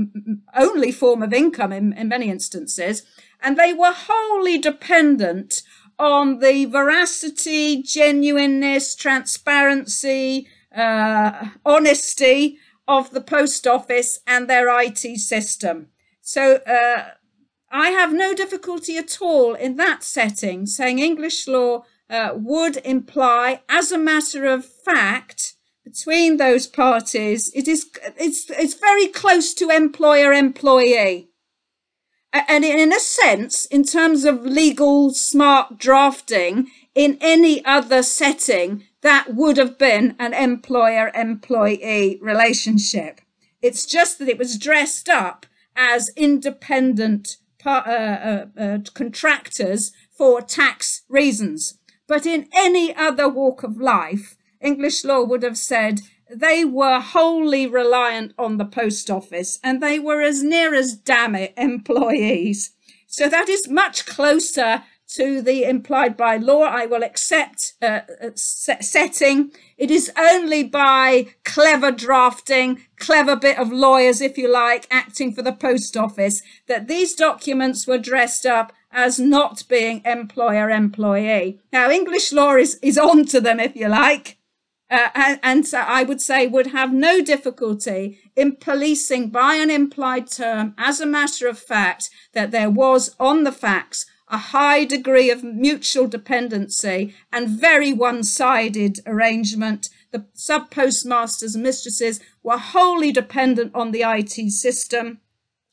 only form of income in, in many instances, and they were wholly dependent on the veracity, genuineness, transparency, uh, honesty of the post office and their IT system. So uh, I have no difficulty at all in that setting saying English law uh, would imply, as a matter of fact, between those parties, it is it's it's very close to employer employee. And in a sense, in terms of legal smart drafting, in any other setting, that would have been an employer employee relationship. It's just that it was dressed up as independent uh, uh, uh, contractors for tax reasons. But in any other walk of life, English law would have said they were wholly reliant on the post office and they were as near as damn it employees. So that is much closer to the implied by law. I will accept uh, uh setting. It is only by clever drafting, clever bit of lawyers, if you like, acting for the post office, that these documents were dressed up as not being employer employee. Now, English law is, is on to them, if you like. Uh, and, and so I would say would have no difficulty in policing by an implied term as a matter of fact that there was on the facts a high degree of mutual dependency and very one-sided arrangement. The sub postmasters and mistresses were wholly dependent on the IT system,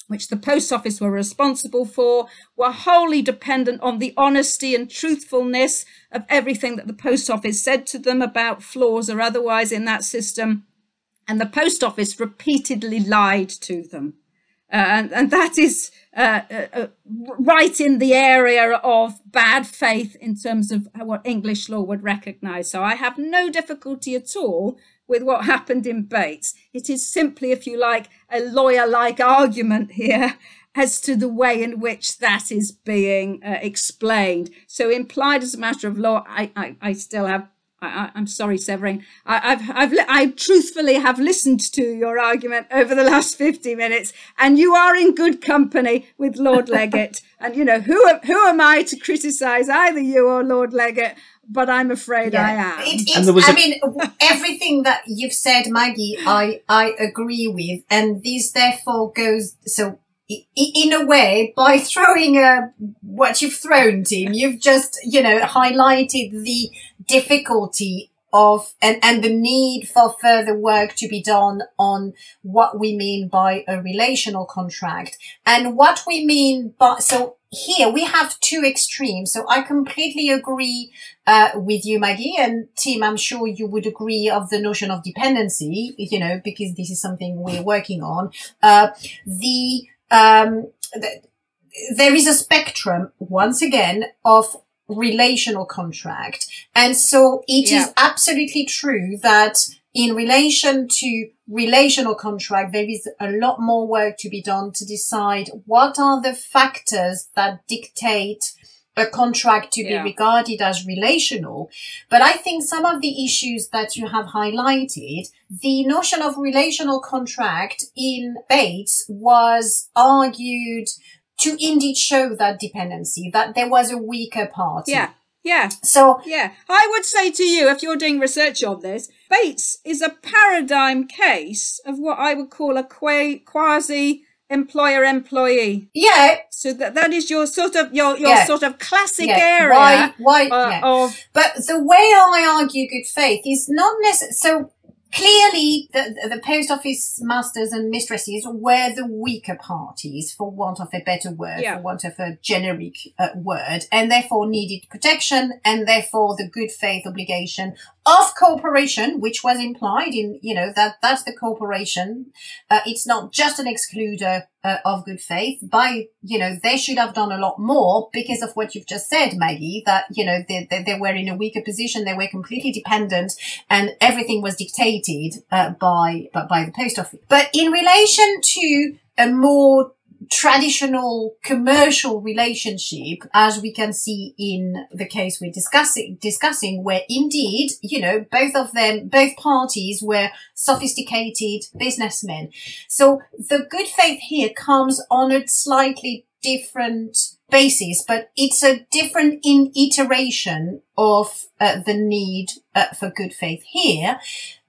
which the post office were responsible for, were wholly dependent on the honesty and truthfulness of everything that the post office said to them about flaws or otherwise in that system. And the post office repeatedly lied to them. Uh, and, and that is uh, uh, right in the area of bad faith in terms of what English law would recognize. So I have no difficulty at all with what happened in Bates. It is simply, if you like, a lawyer like argument here (laughs) as to the way in which that is being uh, explained. So implied as a matter of law, I, I, I still have I, am sorry, Severine. I, have I've, I truthfully have listened to your argument over the last 50 minutes, and you are in good company with Lord (laughs) Leggatt. and you know who who am I to criticise either you or Lord Leggatt? But I'm afraid yeah. I am. It, and there was I a- mean, everything that you've said, Maggie, I I agree with, and this therefore goes so in a way, by (laughs) throwing a, what you've thrown, Tim, you've just, you know, highlighted the difficulty of and, and the need for further work to be done on what we mean by a relational contract. And what we mean by so here we have two extremes. So i completely agree uh, with you maggie and tim i'm sure you would agree of the notion of dependency you know because this is something we're working on. Uh, the um, th- there is a spectrum once again of relational contract. And so it yeah. is absolutely true that in relation to relational contract, there is a lot more work to be done to decide what are the factors that dictate a contract to yeah. be regarded as relational. But I think some of the issues that you have highlighted, the notion of relational contract in Bates was argued to indeed show that dependency, that there was a weaker party. Yeah. Yeah. So Yeah, I would say to you, if you're doing research on this, Bates is a paradigm case of what I would call a quasi employer employee. yeah, So that that is your sort of your your Yeah. sort of classic yeah. area Why? Why? uh, yeah. of But the way I argue good faith is not necessarily so. Clearly, the, the post office masters and mistresses were the weaker parties, for want of a better word, Yeah. for want of a generic uh, word, and therefore needed protection, and therefore the good faith obligation of cooperation, which was implied in, you know, that that's the cooperation. Uh, it's not just an excluder uh, of good faith. By, you know, they should have done a lot more because of what you've just said, Maggie, that, you know, they, they, they were in a weaker position. They were completely dependent and everything was dictated uh, by, by, by the post office. But in relation to a more traditional commercial relationship, as we can see in the case we're discussing, discussing, where indeed, you know, both of them, both parties were sophisticated businessmen. So the good faith here comes on a slightly different basis, but it's a different in iteration of uh, the need uh, for good faith here.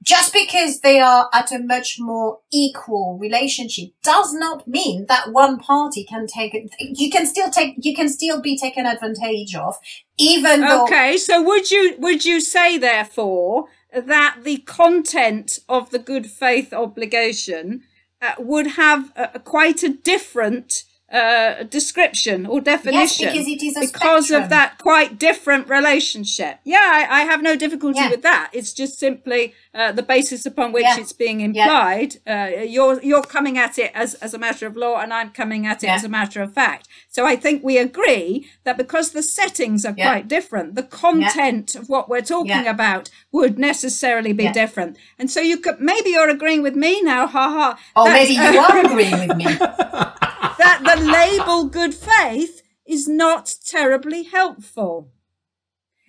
Just because they are at a much more equal relationship does not mean that one party can take it. You can still take, you can still be taken advantage of, even though Okay, so would you would you say therefore that the content of the good faith obligation uh, would have a quite a different uh, description or definition yes, because it is a because spectrum. of that quite different relationship. Yeah, I, I have no difficulty Yeah. with that. It's just simply uh, the basis upon which Yeah. it's being implied. Uh, you're you're coming at it as as a matter of law, and I'm coming at it Yeah. as a matter of fact. So I think we agree that because the settings are Yeah. quite different, the content of what we're talking Yeah. about would necessarily be Yeah. different. And so you could maybe you're agreeing with me now, ha ha. or that, maybe you are agreeing with me. (laughs) that the label good faith is not terribly helpful.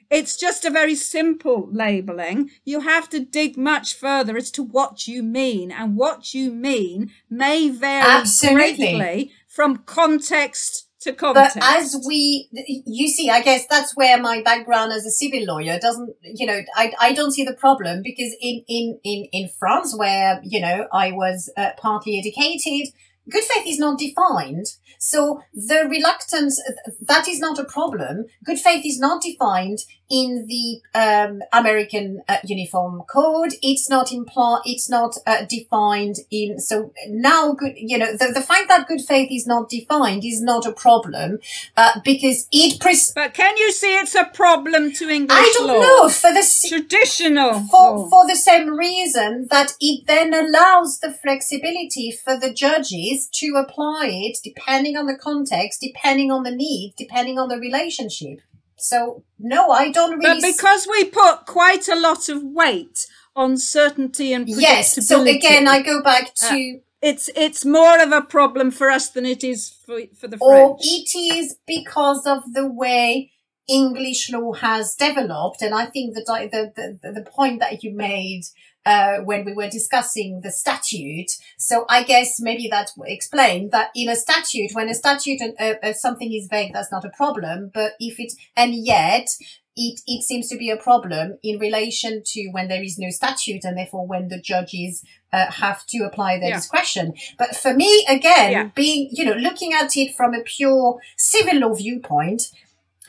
It's just a very simple labeling. You have to dig much further as to what you mean, and what you mean may vary Absolutely. greatly from context to context. But as we, you see, I guess that's where my background as a civil lawyer doesn't, you know, I, I don't see the problem because in, in, in, in France where, you know, I was uh, partly educated, good faith is not defined. So the reluctance, that is not a problem. Good faith is not defined in the um, American uh, Uniform Code. It's not imply, it's not uh, defined in, so now good, you know, the, the fact that good faith is not defined is not a problem, uh, because it pres- but can you see it's a problem to English I don't law? know, for the, Traditional for, law. for the same reason that it then allows the flexibility for the judges to apply it depending on the context, depending on the need, depending on the relationship. So no, I don't really. But because we put quite a lot of weight on certainty and predictability, yes. So again, I go back uh, to it's it's more of a problem for us than it is for for the French. or it is because of the way English law has developed, and I think that the, the the point that you made uh, when we were discussing the statute. So I guess maybe that will explain that in a statute, when a statute and uh, uh, something is vague, that's not a problem. But if it and yet it, it seems to be a problem in relation to when there is no statute and therefore when the judges uh, have to apply their Yeah. discretion. But for me, again, Yeah. being, you know, looking at it from a pure civil law viewpoint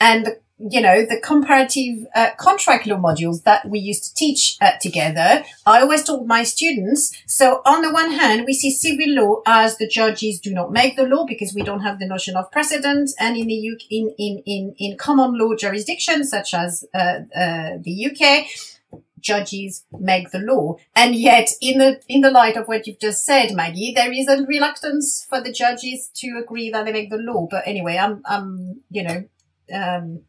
and the you know, the comparative uh, contract law modules that we used to teach uh, together, I always told my students, so on the one hand, we see civil law as the judges do not make the law because we don't have the notion of precedent. And in the UK, in, in, in, in common law jurisdictions such as uh, uh, the UK, judges make the law. And yet, in the in the light of what you've just said, Maggie, there is a reluctance for the judges to agree that they make the law. But anyway, I'm I'm you know um,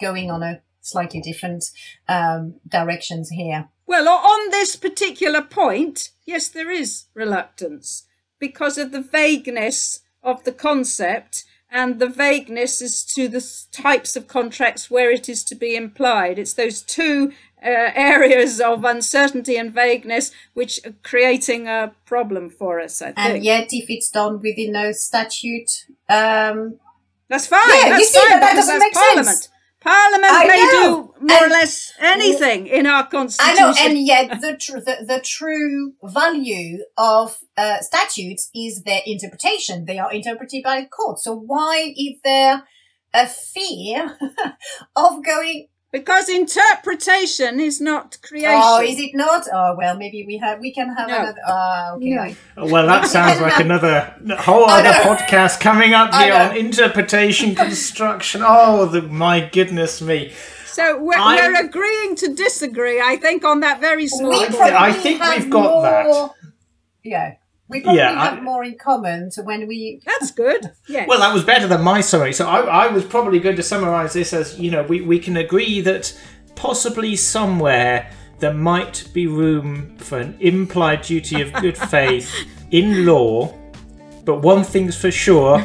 going on a slightly different um, directions here. Well, on this particular point, yes, there is reluctance because of the vagueness of the concept and the vagueness as to the types of contracts where it is to be implied. It's those two uh, areas of uncertainty and vagueness which are creating a problem for us, I think. And yet, if it's done within a statute, um, That's fine. Yeah, that's you see, fine but that doesn't make Parliament. sense. Parliament I may know. do more or less anything in our I constitution. know, and yet the, tr- the the true value of uh, statutes is their interpretation. They are interpreted by the court. So why is there a fear (laughs) of going? Because interpretation is not creation. Oh, is it not? Oh well, maybe we have we can have No. another. Oh, okay. No. I- Well, that (laughs) sounds like another whole I other know. podcast coming up oh, here on interpretation (laughs) construction. Oh, the, my goodness me! So we're, we're agreeing to disagree, I think, on that very small I- point. I think we've got that. Yeah, we probably Yeah, I- have more in common. So when we That's good. (laughs) Yeah. Well, that was better than my summary. So I, I was probably going to summarize this as you know we, we can agree that possibly somewhere there might be room for an implied duty of good (laughs) faith in law, but one thing's for sure,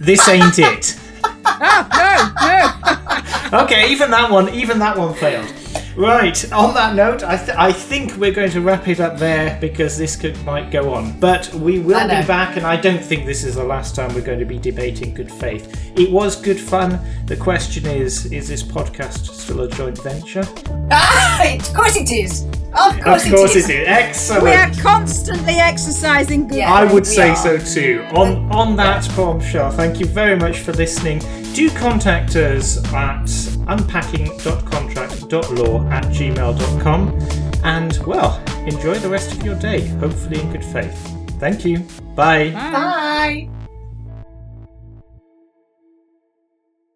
this ain't it. oh, no, no. (laughs) Okay, even that one, even that one failed. Right. On that note, I, th- I think we're going to wrap it up there because this could might go on. But we will be back, and I don't think this is the last time we're going to be debating good faith. It was good fun. The question is: Is this podcast still a joint venture? ah, of course it is. Of Of course, course it is. it is. Excellent. We are constantly exercising good Yeah. I would say are. so too. On on that bombshell, thank you very much for listening. Do contact us at unpacking.contract.law at gmail.com and well, enjoy the rest of your day, hopefully in good faith. Thank you. Bye. Bye.